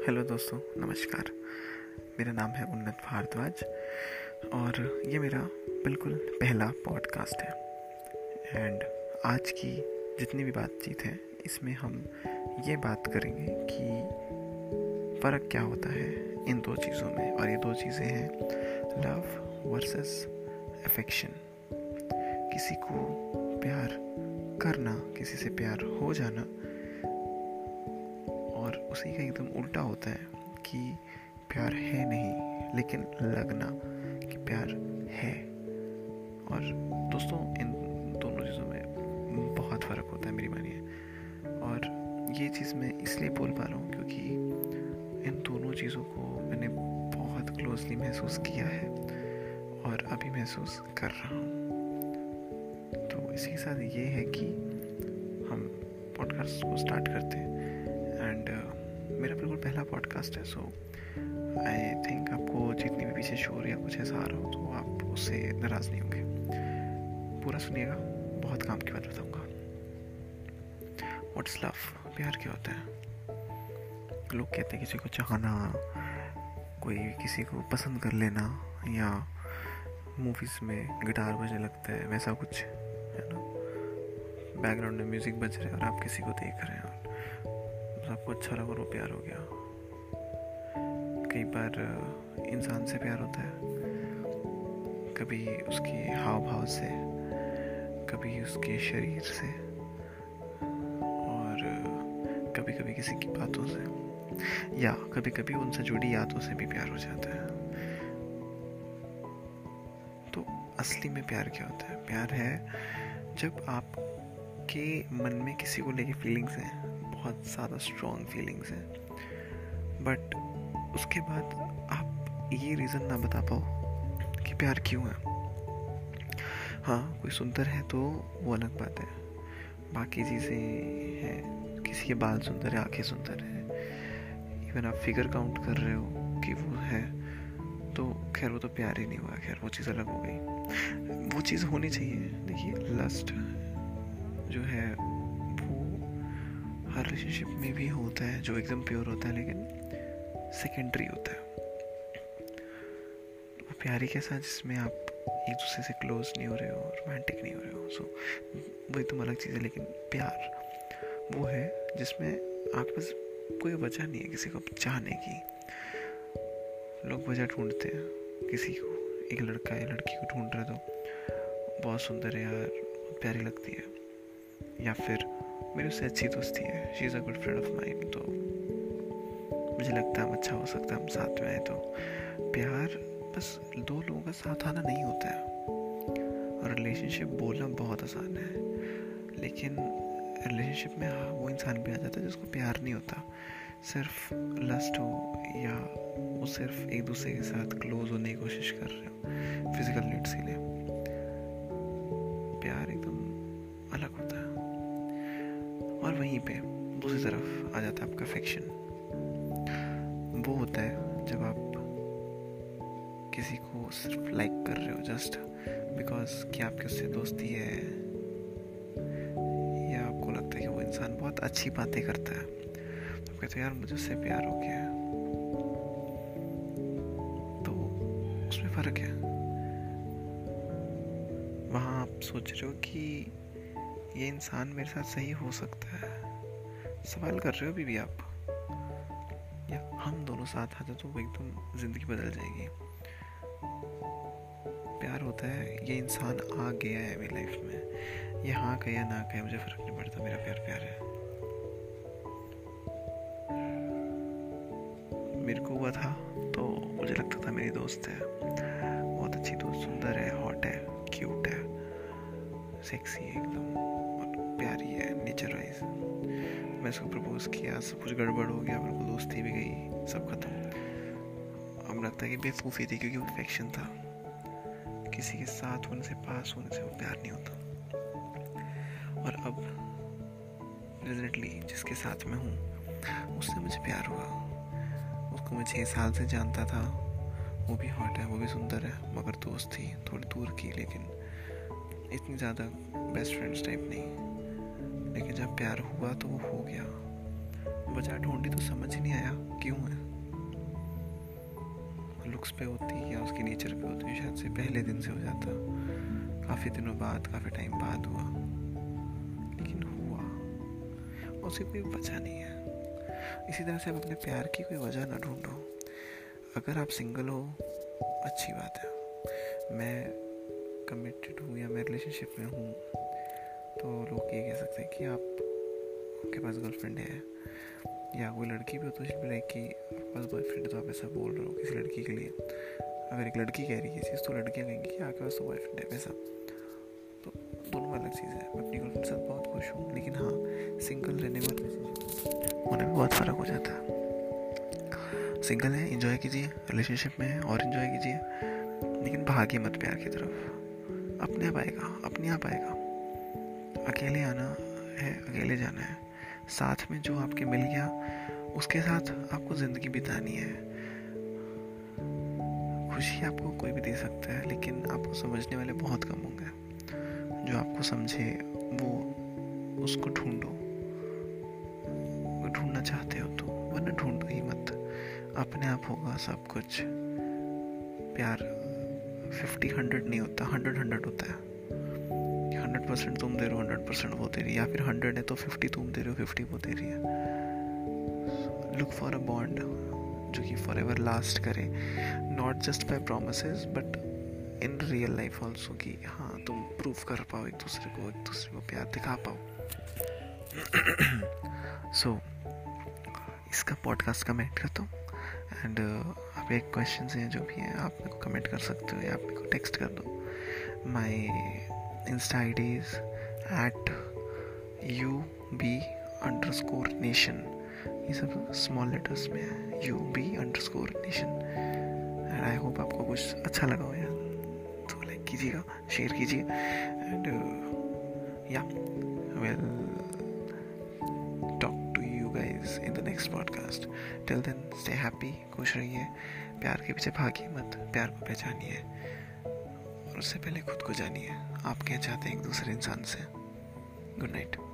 Hello दोस्तों, नमस्कार। मेरा नाम है उन्नत भारद्वाज और ये मेरा बिल्कुल पहला पॉडकास्ट है। एंड आज की जितनी भी बातचीत है, इसमें हम ये बात करेंगे कि फ़र्क क्या होता है इन दो चीज़ों में। और ये दो चीज़ें हैं लव वर्सेस अफेक्शन किसी को प्यार करना, किसी से प्यार हो जाना उसी का एकदम उल्टा होता है कि प्यार है नहीं, लेकिन लगना कि प्यार है। और दोस्तों, इन दोनों चीज़ों में बहुत फ़र्क होता है मेरी मानिए। और ये चीज़ मैं इसलिए बोल पा रहा हूँ क्योंकि इन दोनों चीज़ों को मैंने बहुत क्लोजली महसूस किया है और अभी महसूस कर रहा हूँ। तो इसी के साथ ये है कि हम पॉडकास्ट को स्टार्ट करते हैं एंड मेरा बिल्कुल पहला पॉडकास्ट है सो आई थिंक आपको जितनी भी पीछे शोर या कुछ ऐसा आ रहा हो तो आप उससे नाराज़ नहीं होंगे। पूरा सुनिएगा, बहुत काम की बात बताऊँगा। व्हाट्स लव प्यार क्या होता है? लोग कहते हैं किसी को चाहना, कोई किसी को पसंद कर लेना, या मूवीज़ में गिटार बजने लगता है, वैसा कुछ, है ना? बैकग्राउंड में म्यूज़िक बज रहा है और आप किसी को देख रहे हैं। आपको अच्छा लगा और वो प्यार हो गया। कई बार इंसान से प्यार होता है। कभी उसके हाव भाव से, कभी उसके शरीर से, और कभी कभी किसी की बातों से, या कभी कभी उनसे जुड़ी यादों से भी प्यार हो जाता है। तो असली में प्यार क्या होता है? प्यार है जब आपके मन में किसी को लेके फीलिंग्स हैं। बहुत ज़्यादा स्ट्रॉन्ग फीलिंग्स हैं। बट उसके बाद आप ये रीज़न ना बता पाओ कि प्यार क्यों है। हाँ कोई सुंदर है तो वो अलग बात है। बाकी चीज़ें हैं, किसी के बाल सुंदर है, आँखें सुंदर है। इवन आप फिगर काउंट कर रहे हो कि वो है तो खैर वो तो प्यार ही नहीं हुआ, खैर वो चीज़ अलग हो गई। वो चीज़ होनी चाहिए। देखिए लस्ट जो है हर रिलेशनशिप में भी होता है, जो एकदम प्योर होता है, लेकिन सेकेंडरी होता है। वो प्यारी के साथ जिसमें आप एक दूसरे से क्लोज नहीं हो रहे हो रोमांटिक नहीं हो रहे हो सो वो एकदम अलग चीज़ है, लेकिन प्यार वो है जिसमें आपके पास कोई वजह नहीं है किसी को चाहने की। लोग वजह ढूंढते हैं, किसी को, एक लड़का या लड़की को ढूंढ रहे तो बहुत सुंदर है यार, प्यारी लगती है। या फिर मेरी उससे अच्छी दोस्ती है। She is a good friend of mind तो मुझे लगता है हम अच्छा हो सकता है, हम साथ में आए तो प्यार बस दो लोगों का साथ आना नहीं होता है। और रिलेशनशिप बोलना बहुत आसान है, लेकिन रिलेशनशिप में हाँ वो इंसान भी आ जाता है जिसको प्यार नहीं होता। सिर्फ़ लस्ट हो या वो सिर्फ़ एक दूसरे के साथ क्लोज होने की कोशिश कर रहे हो फ़िज़िकल नीड्स के लिए। प्यार एकदम वहीं पे, दूसरी तरफ़ आ जाता है आपका फिक्शन वो होता है जब आप किसी को सिर्फ़ लाइक कर रहे हो जस्ट बिकॉज़ कि आपके उससे दोस्ती है। या आपको लगता है कि वो इंसान बहुत अच्छी बातें करता है। तो कहते हो, यार, मुझे उससे प्यार हो गया तो उसमें फ़र्क है। वहाँ आप सोच रहे हो कि ये इंसान मेरे साथ सही हो सकता है। सवाल कर रहे हो अभी भी आप? या हम दोनों साथ आते तो एकदम ज़िंदगी बदल जाएगी। प्यार होता है, ये इंसान आ गया है मेरी लाइफ में। ये हाँ कहे या ना कहे, मुझे फ़र्क नहीं पड़ता, मेरा प्यार प्यार है। मेरे को हुआ था तो मुझे लगता था मेरी दोस्त है। बहुत अच्छी दोस्त, सुंदर है हॉट है क्यूट है सेक्सी है एकदम। नेचर वाइज मैं उसको प्रपोज किया, सब कुछ गड़बड़ हो गया बिल्कुल दोस्ती भी गई, सब खत्म। अब लगता है कि बेवकूफ़ी थी क्योंकि वो इन्फेक्शन था। किसी के साथ होने से पास होने से वो प्यार नहीं होता। और अब डेफिनेटली जिसके साथ में हूँ, उससे मुझे प्यार हुआ। उसको मैं छः साल से जानता था। वो भी हॉट है, वो भी सुंदर है, मगर दोस्त थी, थोड़ी दूर की, लेकिन इतनी ज़्यादा बेस्ट फ्रेंड्स टाइप नहीं। जब प्यार हुआ तो वो हो गया। वजह ढूंढी तो समझ ही नहीं आया क्यों है। लुक्स पे होती या उसकी नेचर पे होती, शायद से पहले दिन से हो जाता। काफ़ी दिनों बाद, काफ़ी टाइम बाद हुआ। लेकिन हुआ। उसे कोई वजह नहीं है। इसी तरह से आप अपने प्यार की कोई वजह ना ढूंढो। अगर आप सिंगल हो, अच्छी बात है। मैं कमिटेड हूँ या मैं रिलेशनशिप में हूँ। तो लोग ये कह सकते हैं कि आप, आपके पास गर्लफ्रेंड है या कोई लड़की भी हो तो इसमें लाइक कि आपके पास बॉयफ्रेंड है तो आप ऐसा बोल रहे हो किसी लड़की के लिए। अगर एक लड़की कह रही है चीज़ तो लड़कियाँ कहेंगी कि आपके पास तो बॉयफ्रेंड है वैसा। तो दोनों अलग चीज़ है। मैं अपनी गर्लफ्रेंड के साथ बहुत खुश हूँ, लेकिन हाँ सिंगल रहने वाले होने में बहुत फ़र्क हो जाता है। सिंगल है इंजॉय कीजिए रिलेशनशिप में है और इन्जॉय कीजिए, लेकिन भागिए मत प्यार की तरफ़। अपने आप आएगा, अपने आप आएगा। अकेले आना है, अकेले जाना है। साथ में जो आपके मिल गया, उसके साथ आपको ज़िंदगी बितानी है। खुशी आपको कोई भी दे सकता है, लेकिन आपको समझने वाले बहुत कम होंगे। जो आपको समझे, वो उसको ढूंढो। ढूंढना चाहते हो तो वरना ढूंढो ही मत। अपने आप होगा सब कुछ। प्यार फिफ्टी हंड्रेड नहीं होता हंड्रेड हंड्रेड होता है। हंड्रेड परसेंट तुम दे रहे हो हंड्रेड परसेंट वो दे रही है। या फिर हंड्रेड है तो फिफ्टी तुम दे रहे हो फिफ्टी वो दे रही है। लुक फॉर अ बॉन्ड जो कि फॉर एवर लास्ट करे। Not just by promise but in real life also कि हाँ तुम प्रूव कर पाओ एक दूसरे को एक दूसरे को प्यार दिखा पाओ। सो so, इसका पॉडकास्ट का मैं एड करता हूँ। एंड आप एक क्वेश्चन हैं जो भी हैं आप मेरे को कमेंट कर सकते हो या आप मेरे को टेक्स्ट कर दो। My Insta I is at U B underscore nation ये सब स्मॉल लेटर्स में है U B underscore nation and I hope आपको कुछ अच्छा लगा हो यार। तो लाइक कीजिएगा शेयर कीजिए। And yeah we'll talk to you guys in the next podcast till then stay happy खुश रहिए। प्यार के पीछे भागिए मत, प्यार को पहचानिए। उससे पहले खुद को जानिए। आप क्या चाहते हैं एक दूसरे इंसान से? Good night